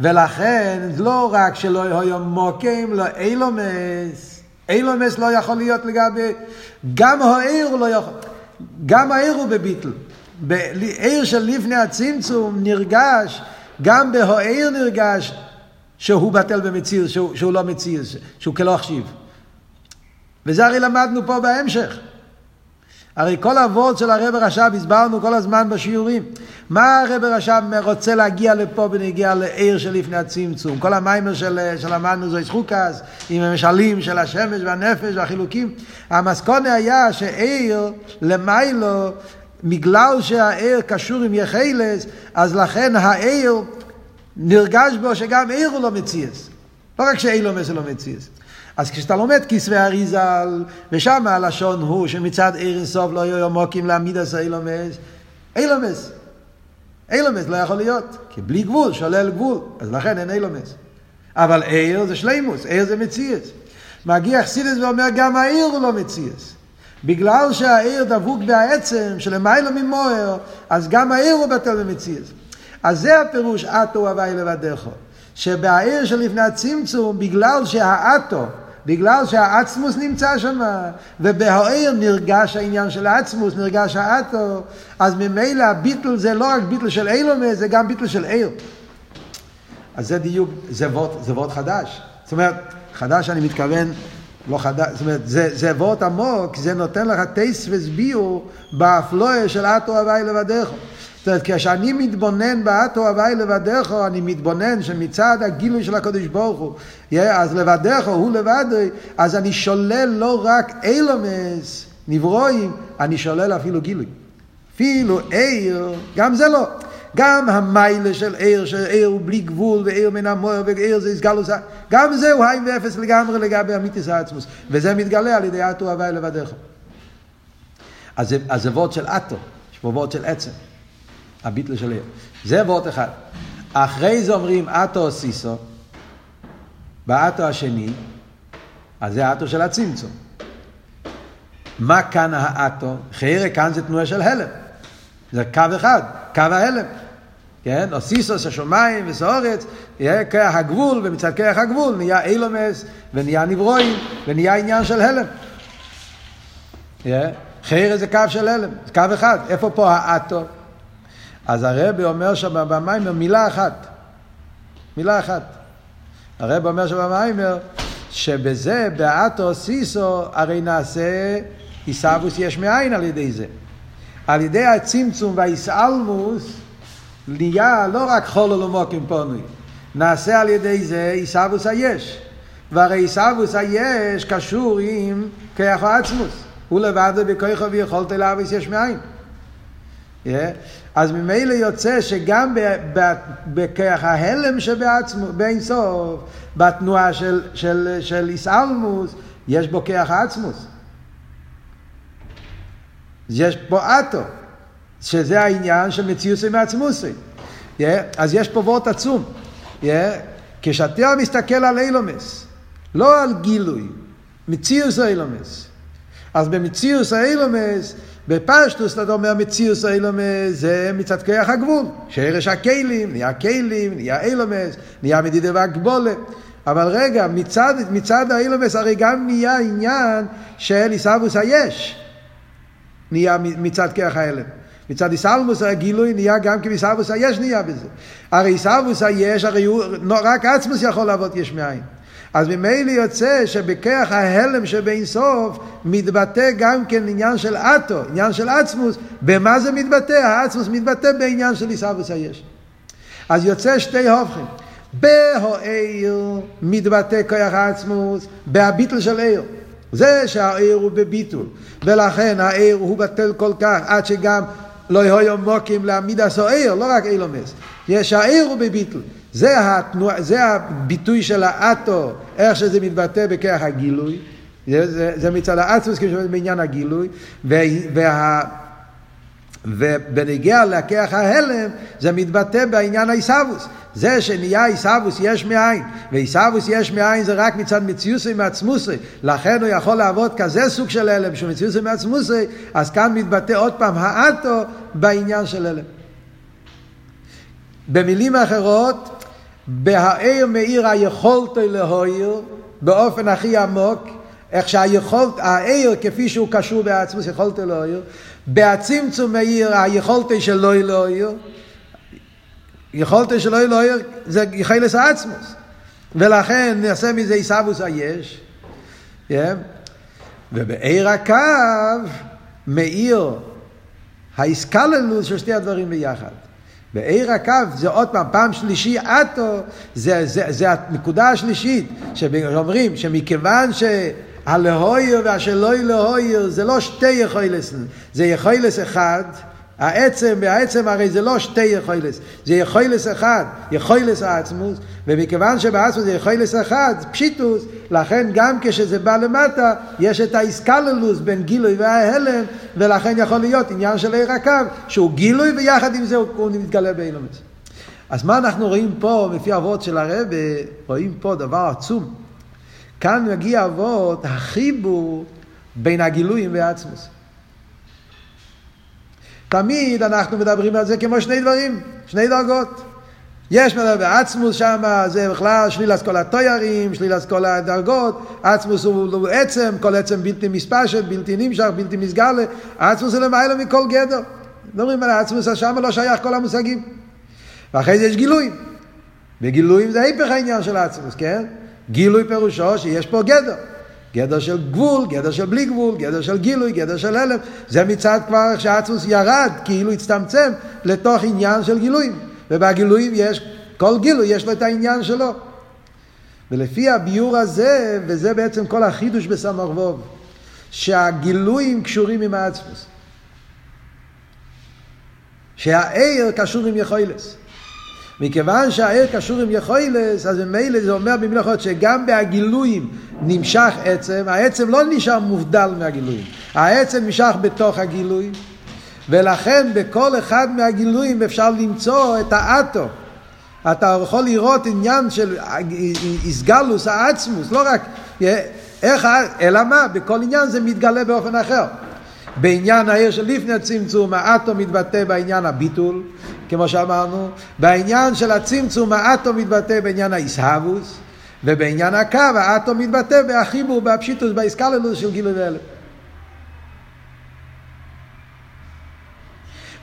ולכן לא רק שלא היו מוקים, לא אילומס, אילומס לא יכול להיות לגבי, גם העיר לא יכול, גם העיר הוא בביטל. בעיר של לפני הצמצום נרגש גם בהוער נרגש שהוא בטל במציאות, שהוא, שהוא לא מציאות, שהוא כלא החשיב. וזה הרי למדנו פה בהמשך. הרי כל הוורד של הרב רש"ב הסברנו כל הזמן בשיעורים. מה הרב רש"ב רוצה להגיע לפה בנגיע לעיר של לפני הצמצום? כל המיימר של, שלמדנו זו יצחוקס, עם המשלים של השמש והנפש והחילוקים. המסקונה היה שעיר למיילו בגלל שהעיר קשור עם יחלס, אז לכן העיר נרגש בו שגם עיר הוא לא מציאס. לא רק שאילומס הוא לא מציאס. אז כשאתה לומד כסבי אריזל, ושם הלשון הוא שמצד עיר אינסוף לא יהיו מוקים להעמיד עשה אילומס, אילומס. אילומס לא יכול להיות, כי בלי גבול שולל גבול, אז לכן אין אילומס. אבל עיר זה שלימוס, עיר זה מציאס. מגיע חסידס ואומר גם העיר הוא לא מציאס. בגלל שהעיר דבוק בעצם שלמיילו ממוער, אז גם העיר הוא בטל במציאס. אז זה הפירוש אטו הווי לבדך. שבעיר שלפני הצמצום, בגלל שהאטו, בגלל שהעצמוס נמצא שם, ובהעיר נרגש העניין של העצמוס, נרגש האטו, אז ממילא הביטל זה לא רק ביטל של אילומס, זה גם ביטל של עיר. אז זה דיוק, זה וורט חדש. זאת אומרת, חדש אני מתכוון, לא חדש, זאת אומרת, זה, זה וורט עמוק, זה נותן לך טייס וסביור באפלואה של אטו הווי לבדך. זאת אומרת, כשאני מתבונן באטו הווי לבדך, אני מתבונן שמצד הגילוי של הקדוש ברוך הוא, אז לבדך הוא לבד, אז אני שולל לא רק אילומס, נברואים, אני שולל אפילו גילוי. אפילו עיר, גם זה לא. גם המיילה של עיר, שעיר הוא בלי גבול, ועיר מן המוער, ועיר זה הסגלוס, גם זה הוא היי ואפס לגמרי לגבי אמיתיס העצמוס. וזה מתגלה על ידי אטו הווי לבדך. אז זה וורד של אטו, יש פה וורד של עצם. הביטל של עיר. זה וורד אחד. אחרי זה אומרים אטו סיסו, באטו השני, אז זה האטו של הצמצום. מה כאן האטו? חיירה כאן זה תנועה של הלם. זה קו אחד, קו ההלם. כן? או סיסוס השמיים יהיה כח הגבול, ומצד כח הגבול נהיה אילומס, ונהיה נברואים, ונהיה עניין של הלם. חייר זה קו של הלם, זה קו אחד. איפה פה האטו? אז הרבי אומר שם במיימר מילה אחת. מילה אחת. הרבי אומר שם במיימר, שבזה, באטו סיסו, הרי נעשה עיסאוווס יש מאין על ידי זה. על ידי הצמצום והאיסאלמוס, נהיה לא רק חולו למוקים פונוי, נעשה על ידי זה עיסאוווס היש. והרי עיסאוווס היש קשור עם כיח העצמוס. הוא לבד בכוחו ויכולת להביס יש מאין. Yeah. אז ממילא יוצא שגם בכיח ההלם שבעצמו, בין סוף, בתנועה של, של, של איסאלמוס, יש בו כיח העצמוס. יש פה אטו, שזה העניין של מציוסי מעצמוסי. Yeah, אז יש פה וורט עצום. Yeah, כשאתה מסתכל על אילומס, לא על גילוי, מציוס אילומס. אז במציוס האילומס, בפשטוס אתה אומר מציוס האילומס זה מצד כוח הגבול. שרש הכלים, נהיה כלים, נהיה אילומס, נהיה מדידה והגבולה. אבל רגע, מצד, מצד האילומס הרי גם נהיה עניין של עיסאוווס היש. נהיה מצד כרך ההלם. מצד איסלמוס הגילוי נהיה גם כמסלמוס היש נהיה בזה. הרי איסלמוס היש, הרי הוא, רק עצמוס יכול לעבוד יש מאין. אז ממילא יוצא שבכרך ההלם שבין סוף מתבטא גם כן עניין של אטו, עניין של עצמוס. במה זה מתבטא? העצמוס מתבטא בעניין של איסלמוס היש. אז יוצא שתי הופכים. בהועיר מתבטא כוח העצמוס, בהביטל של עיר. זה שהעיר הוא בביטול, ולכן העיר הוא בטל כל כך, עד שגם לא יהיו מוקים להעמיד עשו עיר, לא רק אילומס. יש העיר הוא בביטול. זה, התנוע, זה הביטוי של האטו, איך שזה מתבטא בכרך הגילוי. זה, זה, זה מצד האצמוס כשאומרים בעניין הגילוי, וה, ובנגיע לכרך ההלם זה מתבטא בעניין העיסאוווס. זה שנהיה עיסאוווס יש מאין, ועיסאוווס יש מאין זה רק מצד מציוסי מעצמוסי, לכן הוא יכול לעבוד כזה סוג של הלם שהוא מציוסי מעצמוסי, אז כאן מתבטא עוד פעם האטו בעניין של הלם. במילים אחרות, בהעיר מאיר היכולת להויר באופן הכי עמוק, איך שהיכולת, העיר כפי שהוא קשור בעצמוס, יכולת להויר, בהצמצום מאיר היכולת שלו להויר, יכולת שלא לא יהיה, זה יחלס העצמוס. ולכן נעשה מזה עיסאוווס היש. Yeah. ובעיר הקו מאיר האיסקללוס של שתי הדברים ביחד. בעיר הקו זה עוד פעם, פעם שלישי אטו, זה, זה, זה הנקודה השלישית, שאומרים שמכיוון שהלהויר והשלוי להויר זה לא שתי יכולס, זה יכולס אחד, העצם, והעצם הרי זה לא שתי יכולס, זה יכולס אחד, יכולס העצמוס, ומכיוון שבעצמוס זה יכולס אחד, פשיטוס, לכן גם כשזה בא למטה, יש את האיסקללוס בין גילוי וההלם, ולכן יכול להיות עניין של עיר הקו, שהוא גילוי ויחד עם זה הוא, מתגלה באילומץ. אז מה אנחנו רואים פה, לפי אבות של הרב, רואים פה דבר עצום. כאן מגיע אבות החיבור בין הגילויים והעצמוס. תמיד אנחנו מדברים על זה כמו שני דברים, שני דרגות. יש מדבר בעצמוס שם, זה בכלל שלילת כל התוירים, שלילת כל הדרגות, עצמוס הוא, עצם, כל עצם בלתי מספשת, בלתי נמשך, בלתי מסגלה, עצמוס זה למעלה מכל גדר. מדברים על עצמוס, שם לא שייך כל המושגים. ואחרי זה יש גילויים. וגילויים זה ההפך העניין של עצמוס, כן? גילוי פירושו שיש פה גדר. גדר של גבול, גדר של בלי גבול, גדר של גילוי, גדר של הלם. זה מצד כבר איך שהעצמוס ירד, כאילו הצטמצם לתוך עניין של גילויים. ובגילויים יש, כל גילוי יש לו את העניין שלו. ולפי הביור הזה, וזה בעצם כל החידוש בסמ"ך ווב, שהגילויים קשורים עם העצמוס. שהעיר קשור עם יכולס. מכיוון שהעיר קשור עם יכולס, אז ממילא זה אומר במילים אחרות שגם בהגילויים נמשך עצם, העצם לא נשאר מובדל מהגילויים, העצם נמשך בתוך הגילוי, ולכן בכל אחד מהגילויים אפשר למצוא את האטו. אתה יכול לראות עניין של איסגלוס, העצמוס, לא רק איך, אלא מה, בכל עניין זה מתגלה באופן אחר. בעניין העיר של לפני הצמצום, האטו מתבטא בעניין הביטול, כמו שאמרנו, בעניין של הצמצום האטו מתבטא בעניין האיסהבוס, ובעניין הקו האטו מתבטא בהחיבור, בהפשיטוס, באיסקללוס של גילוי ואלה.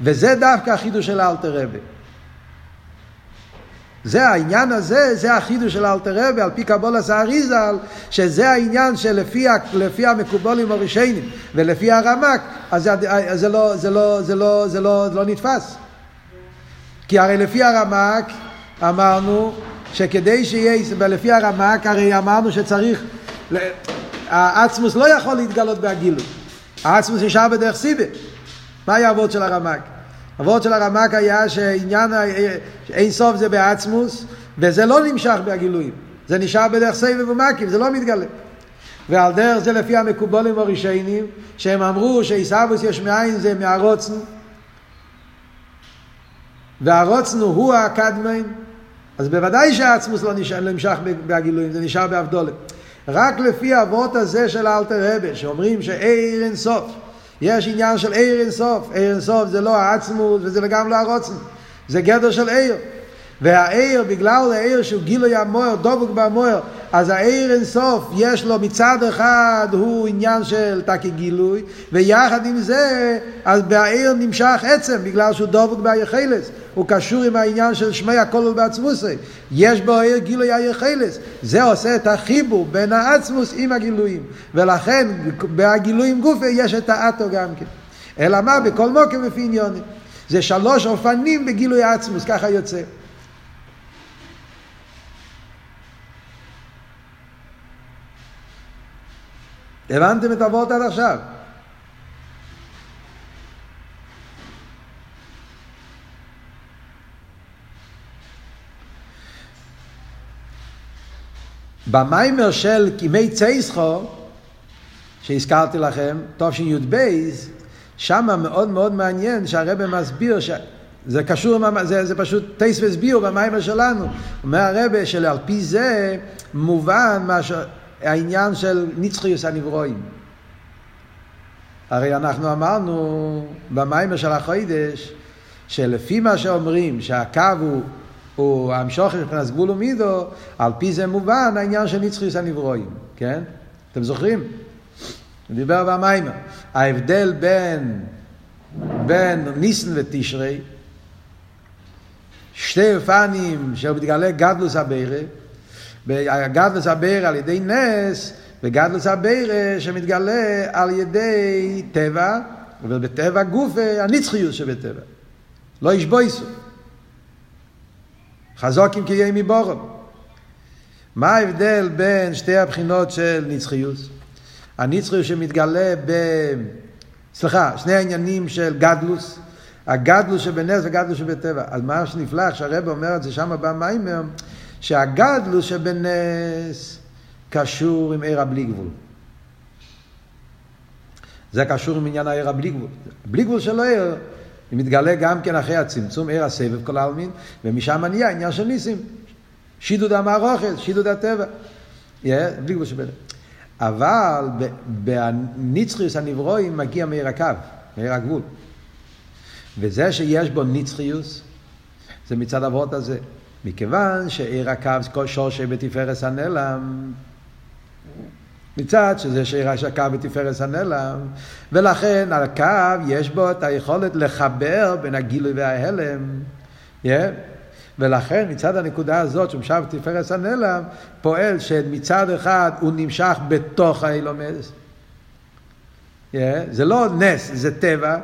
וזה דווקא החידוש של אלתר רבי. זה העניין הזה, זה החידוש של אלתר רבי, על פי קבולת האריזל, שזה העניין שלפי המקובולים הראשונים ולפי הרמק, אז זה, לא, זה, לא, זה, לא, זה, לא, זה לא נתפס. כי הרי לפי הרמק אמרנו שכדי שיהיה, ולפי הרמק הרי אמרנו שצריך, העצמוס לא יכול להתגלות בהגילוי. העצמוס נשאר בדרך סיבה. מה הוורד של הרמק? הוורד של הרמק היה שעניין אין סוף זה בעצמוס, וזה לא נמשך בהגילויים. זה נשאר בדרך סבב ומקים, זה לא מתגלה. ועל דרך זה לפי המקובולים הראשונים, שהם אמרו שעיסאוווס יש מאין זה מהרוצן, והרוצנו הוא הקדמיין, אז בוודאי שהעצמוס לא נמשך בהגילויים, זה נשאר באבדולת. רק לפי אבות הזה של אלתר רבה, שאומרים שאיר אין סוף, יש עניין של עיר אין סוף, עיר אין סוף זה לא העצמוס וזה גם לא הרוצן, זה גדר של עיר. והעיר, בגלל העיר שהוא גילוי המוער, דבוק במוער, אז העיר אינסוף, יש לו מצד אחד, הוא עניין של תקי גילוי, ויחד עם זה, אז בעיר נמשך עצם, בגלל שהוא דבוק ביחלס. הוא קשור עם העניין של שמי הכל בעצמוסי. יש בו העיר גילוי היחלס. זה עושה את החיבור בין העצמוס עם הגילויים. ולכן, בגילויים גופי יש את האטו גם כן. אלא מה? בכל מוקם לפי עניונים. זה שלוש אופנים בגילוי העצמוס, ככה יוצא. הבנתם את הוורט עד עכשיו? במיימר של קימי צייסחו, שהזכרתי לכם, תשי"ב, שם מאוד מאוד מעניין שהרבא מסביר ש... זה קשור, זה, זה פשוט טייס והסביר במיימר שלנו. אומר הרבה שעל פי זה מובן מה ש... העניין של נצחיוס הנברואים. הרי אנחנו אמרנו במיימר של החוידש, שלפי מה שאומרים שהקו הוא, הוא המשוכר מבחינת גבול ומידו, על פי זה מובן העניין של נצחיוס הנברואים, כן? אתם זוכרים? הוא דיבר במיימר. ההבדל בין, בין ניסן ותשרי, שתי אופנים שמתגלה גדלוס הבירה, גדלוס הבירה על ידי נס, וגדלוס הבירה שמתגלה על ידי טבע, ובטבע גוף הנצחיות שבטבע. לא ישבויסו. חזוקים כי יהיה מבורם. מה ההבדל בין שתי הבחינות של נצחיות? הנצחיות שמתגלה ב... סליחה, שני העניינים של גדלוס. הגדלו שבנס וגדלו שבטבע. אז מה שנפלא, שהרב אומר את זה שם במיימר, שהגדלו שבנס קשור עם עיר הבלי גבול. זה קשור עם עניין העיר הבלי גבול. בלי גבול של העיר, היא מתגלה גם כן אחרי הצמצום, עיר הסבב כל העלמין, ומשם נהיה עניין של ניסים. שידוד המערוכת, שידוד הטבע. Yeah, בלי גבול שבנס. אבל בנצחיוס הנברואים מגיע מעיר הקו, מעיר הגבול. וזה שיש בו נצחיוס, זה מצד אבות הזה. מכיוון שעיר הקו, שורשי בתפארס הנעלם, מצד שזה שעיר הקו בתפארס הנעלם, ולכן על הקו יש בו את היכולת לחבר בין הגילוי וההלם. Yeah. ולכן מצד הנקודה הזאת שמשם תפארס הנעלם, פועל שמצד אחד הוא נמשך בתוך האילומס. Yeah, זה לא נס, זה טבע,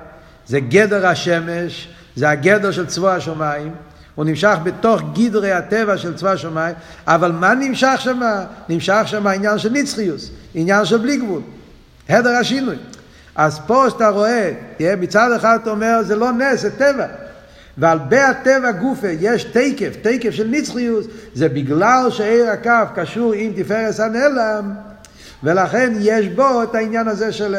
זה גדר השמש, זה הגדר של צבוע השמיים. הוא נמשך בתוך גדרי הטבע של צבא השמיים, אבל מה נמשך שם? נמשך שם העניין של נצחיוס, עניין של בלי גבול, הדר השינוי. אז פה שאתה רואה, מצד אחד אתה אומר זה לא נס, זה טבע. ועל בי הטבע גופה יש תקף, תקף של נצחיוס, זה בגלל שעיר הקו קשור עם תפארס הנעלם, ולכן יש בו את העניין הזה של,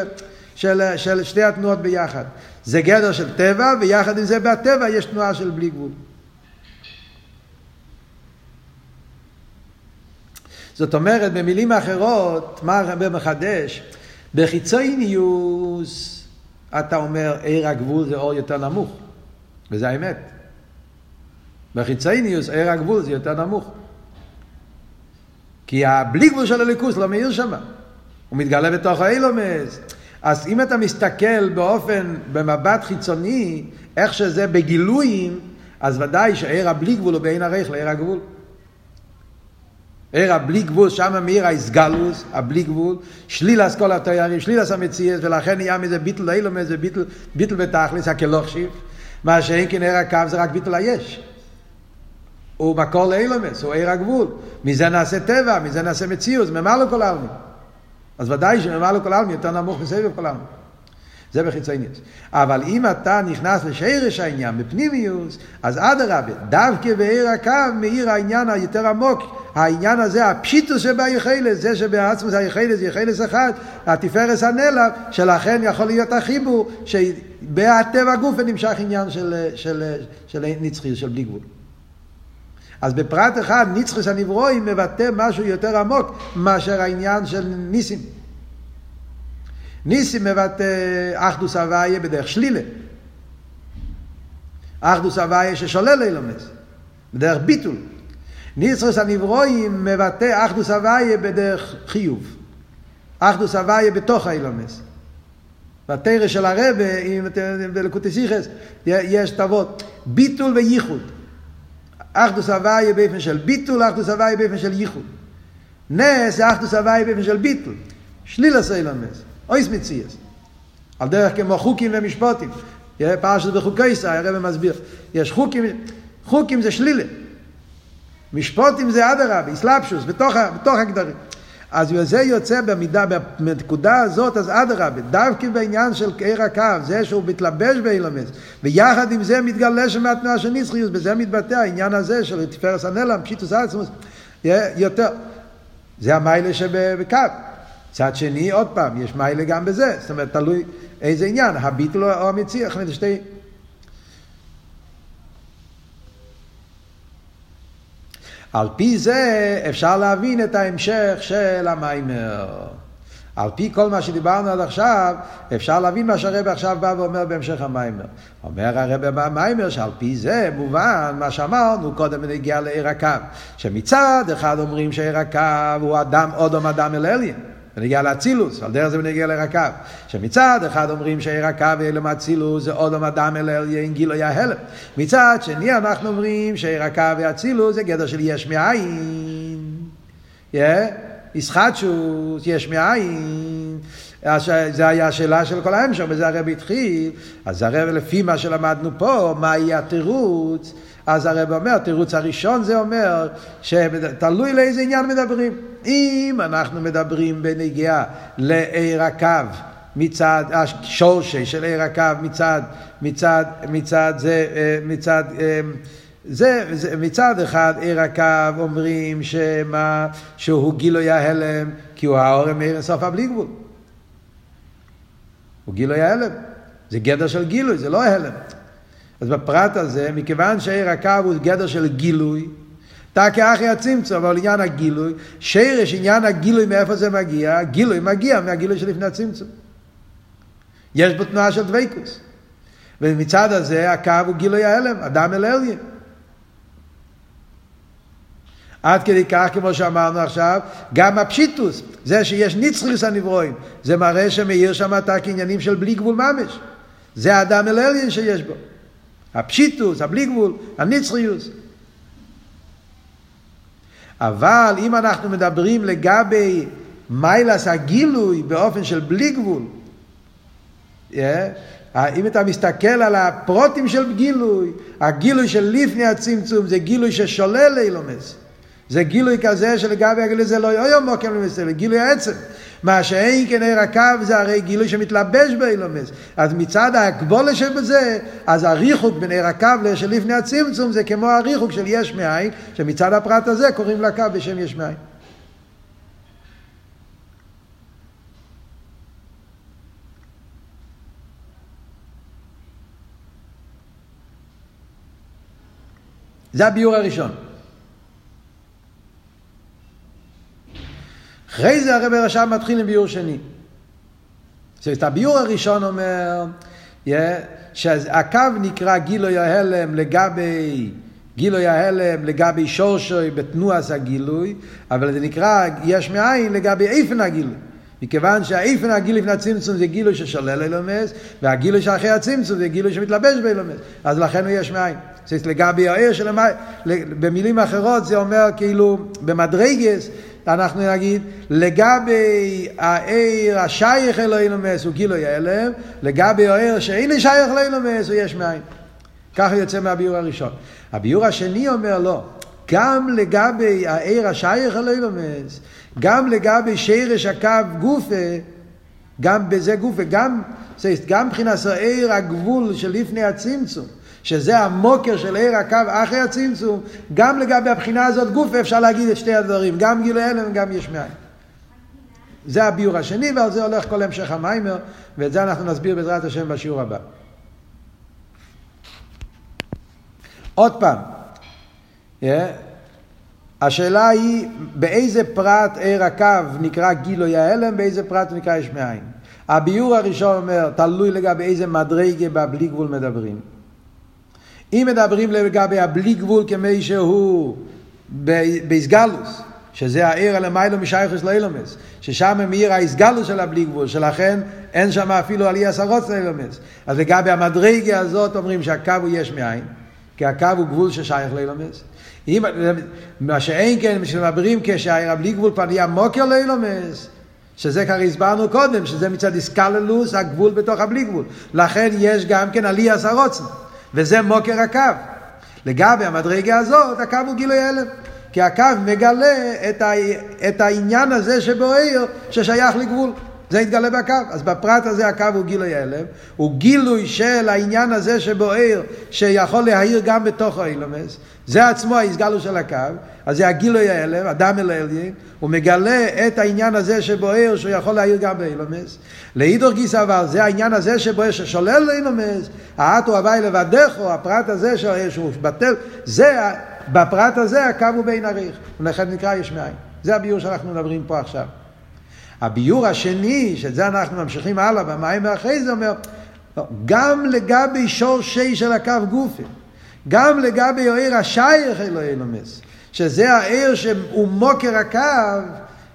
של, של שתי התנועות ביחד. זה גדר של טבע, ויחד עם זה בטבע יש תנועה של בלי גבול. זאת אומרת, במילים אחרות, מה הרב מחדש? בחיצוניוס אתה אומר עיר הגבול זה אור יותר נמוך, וזה האמת. בחיצוניוס עיר הגבול זה יותר נמוך. כי הבלי גבול של הליכוס לא מאיר שם, הוא מתגלה בתוך האילומס. אז אם אתה מסתכל באופן, במבט חיצוני, איך שזה בגילויים, אז ודאי שעיר הבלי גבול הוא בעין הריך לעיר הגבול. עיר הבלי גבול, שם מאיר האיסגלוס, הבלי גבול, שלילס כל התיירים, שלילס המציאס, ולכן נהיה מזה ביטל אילומס וביטל ביטל בתכלס, הכלוכשיב, מה שאין כן עיר הקו זה רק ביטל היש. הוא מקור לאילומס, הוא עיר הגבול. מזה נעשה טבע, מזה נעשה מציאות, ממלא כל העלמין. אז ודאי שממלא כל העלמין יותר נמוך מסבב כל העלמין. זה בחיצוניוס. אבל אם אתה נכנס לשרש העניין, בפנימיוס, אז אדרבה, דווקא בעיר הקו מאיר העניין היותר עמוק, העניין הזה, הפשיטוס שביכלס, זה שבעצמוס היכלס יכלס אחד, התפארס הנלב, שלכן יכול להיות החיבור, שבהטבע גוף נמשך עניין של, של, של, של נצחי, של בלי גבול. אז בפרט אחד, נצחס הנברואים מבטא משהו יותר עמוק מאשר העניין של ניסים. ניסים מבטא אחדוס הוויה בדרך שלילה. אחדוס הוויה ששולל אילומס, בדרך ביטול. ניסרס הנברואים מבטא אחדוס הוויה בדרך חיוב. אחדוס הוויה בתוך האילומס. בתרא של הרבה, אם אתם בלקוטסיכס, יש תוות ביטול וייחוד. אחדוס הוויה באופן של ביטול, אחדוס הוויה באופן של ייחוד. נס זה אחדוס הוויה באופן של ביטול. שלילס אילומס. אויס מציאס. על דרך כמו חוקים ומשפוטים. פרשת בחוקי ישראל, הרב מסביר. יש חוקים, חוקים זה שלילה. משפוטים זה אדרבה, איסלאפשוס, בתוך, בתוך הגדרים. אז זה יוצא במידה, בנקודה הזאת, אז אדרבה, דווקא בעניין של עיר הקו, זה שהוא מתלבש באילומס, ויחד עם זה מתגלה שמהתנועה של ניסחיוס, בזה מתבטא העניין הזה של תפארס הנלם, פשיטוס עצמוס, יותר. זה המיילה שבקו. מצד שני, עוד פעם, יש מיילה גם בזה, זאת אומרת, תלוי איזה עניין, הביטל או המציע, שתי... על פי זה אפשר להבין את ההמשך של המיימר. על פי כל מה שדיברנו עד עכשיו, אפשר להבין מה שהרבא עכשיו בא ואומר בהמשך המיימר. אומר הרבא במיימר שעל פי זה מובן מה שאמרנו קודם בנגיע לעיר הקו. שמצד אחד אומרים שעיר הקו הוא אדם, אודום אדם אל אליין. בנגיע לאצילוס, על דרך זה בנגיע לרקב. שמצד אחד אומרים שהרקב ואילם אצילוס זה אודום אדם אל אליין גילוי ההלם. מצד שני אנחנו אומרים שהרקב ואצילוס זה גדר של יש מאין. ישחטשוס, יש מאין. זה היה השאלה של כל ההמשך, בזה הרב התחיל. אז הרב לפי מה שלמדנו פה, מה יהיה התירוץ? אז הרב אומר, התירוץ הראשון זה אומר שתלוי לאיזה עניין מדברים. אם אנחנו מדברים בנגיעה לעיר הקו, מצד השורשי של עיר הקו, מצד, מצד, מצד זה, אה, מצד, אה, זה, זה מצד אחד עיר הקו אומרים שמה, שהוא גילוי ההלם, כי הוא האורם מעיר אינסוף הבלי גבול. הוא גילוי ההלם. זה גדר של גילוי, זה לא הלם. אז בפרט הזה, מכיוון שעיר הקו הוא גדר של גילוי, תקי אחי הצמצום, אבל עניין הגילוי, שרש עניין הגילוי מאיפה זה מגיע? גילוי מגיע מהגילוי שלפני הצמצום. יש בו תנועה של דבקוס. ומצד הזה הקו הוא גילוי ההלם, אדם אל אליה. עד כדי כך, כמו שאמרנו עכשיו, גם הפשיטוס, זה שיש ניצחוס הנברואים, זה מראה שמאיר שם את העניינים של בלי גבול ממש. זה האדם אל אליה שיש בו. הפשיטוס, הבלי גבול, הניצחיוס. אבל אם אנחנו מדברים לגבי מיילס הגילוי באופן של בלי גבול, yeah, אם אתה מסתכל על הפרוטים של גילוי, הגילוי של לפני הצמצום זה גילוי ששולל אילומס. זה גילוי כזה שלגבי הגילוי זה לא יום מוקם למסתכל, גילוי העצם. מה שאין כן עיר הקו זה הרי גילוי שמתלבש באילומס. אז מצד ההקבולה שבזה, אז הריחוק בין עיר הקו לשלפני הצמצום זה כמו הריחוק של יש מאין, שמצד הפרט הזה קוראים לקו בשם יש מאין. זה הביור הראשון. אחרי זה הרב עכשיו מתחיל עם ביור שני. זאת הביור הראשון אומר yeah, שהקו נקרא גילוי ההלם לגבי גילוי ההלם לגבי שורשוי בתנועס הגילוי, אבל זה נקרא יש מאין לגבי איפן הגילוי. מכיוון שהאיפן הגילוי לפני הצמצום זה גילוי ששולל אילומס, והגילוי שאחרי הצמצום זה גילוי שמתלבש באילומס. אז לכן הוא יש מאין. זאת לגבי העיר של המים, במילים אחרות זה אומר כאילו במדרגס אנחנו נגיד, לגבי העיר השייך אלוהינומס הוא גילוי הלם, לגבי העיר שאין שייך אלוהינומס הוא יש מאין. ככה יוצא מהביור הראשון. הביור השני אומר לא, גם לגבי העיר השייך אלוהינומס, גם לגבי שרש הקו גופה, גם בזה גופה, גם, גם מבחינת העיר הגבול שלפני הצמצום. שזה המוקר של עיר הקו אחרי הצמצום, גם לגבי הבחינה הזאת גוף אפשר להגיד את שתי הדברים, גם גילוי הלם וגם יש מאין. זה הביור השני ועל זה הולך כל המשך המיימר ואת זה אנחנו נסביר בעזרת השם בשיעור הבא. עוד פעם, yeah, השאלה היא באיזה פרט עיר הקו נקרא גילוי ההלם, באיזה פרט נקרא יש מאין. הביור הראשון אומר, תלוי לגבי איזה מדרגה בבלי גבול מדברים. אם מדברים לגבי הבלי גבול כמי שהוא באיסגלוס, שזה העיר הלמיילו משייכוס לאילומס, ששם מאיר האיסגלוס של הבלי גבול, שלכן אין שם אפילו עלי עשרות לאילומס. אז לגבי המדרגה הזאת אומרים שהקו הוא יש מאין, כי הקו הוא גבול ששייך לאילומס. אם, מה שאין כן, כשמדברים כשהעיר הבלי גבול כבר נהיה מוקר לאילומס, שזה כבר הסברנו קודם, שזה מצד איסקללוס הגבול בתוך הבלי גבול. לכן יש גם כן עלי עשרות. וזה מוקר הקו. לגבי המדרגה הזאת, הקו הוא גילוי הלם. כי הקו מגלה את, ה, את העניין הזה שבו עיר ששייך לגבול. זה יתגלה בקו. אז בפרט הזה הקו הוא גילוי הלם, הוא גילוי של העניין הזה שבו עיר שיכול להאיר גם בתוך האילומס. זה עצמו ההסגלו של הקו, אז זה הגילוי ההלם, אדם אל העליין, הוא מגלה את העניין הזה שבוער שהוא יכול להעיר גם באילומס. לאידור גיס אבל זה העניין הזה שבוער ששולל לאילומס, האטו הווי לבדךו, הפרט הזה שהוא בטל, זה, בפרט הזה הקו הוא בין עריך, ולכן נקרא יש מאין. זה הביור שאנחנו מדברים פה עכשיו. הביור השני, שאת זה אנחנו ממשיכים הלאה במים ואחרי זה אומר, גם לגבי שורשי של הקו גופי. גם לגבי העיר השייך אלוהי לומס, שזה העיר שהוא מוקר הקו,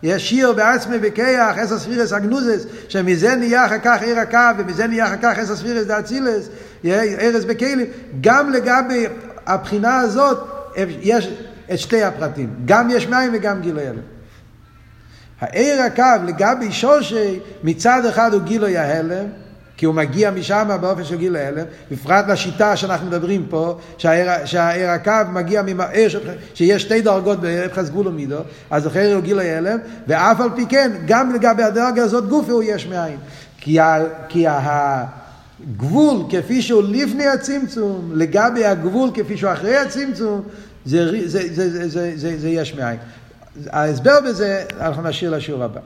ישיר בעצמי בכיח, אסא ספירס אגנוזס, שמזה נהיה אחר כך עיר הקו, ומזה נהיה אחר כך אסא ספירס דאצילס, ארז בכלים, גם לגבי הבחינה הזאת, יש את שתי הפרטים, גם יש מים וגם גילוי הלם. העיר הקו לגבי שושי, מצד אחד הוא גילוי ההלם, כי הוא מגיע משם באופן של גיל ההלם, בפרט לשיטה שאנחנו מדברים פה, שהעיר הקו מגיע ממאר, שיש שתי דרגות באבחס גבול ומידו, אז אחרי הוא גיל ההלם, ואף על פי כן, גם לגבי הדרגה הזאת גופי הוא יש מאין. כי, ה, כי הגבול כפי שהוא לפני הצמצום, לגבי הגבול כפי שהוא אחרי הצמצום, זה, זה, זה, זה, זה, זה, זה יש מאין. ההסבר בזה אנחנו נשאיר לשיעור הבא.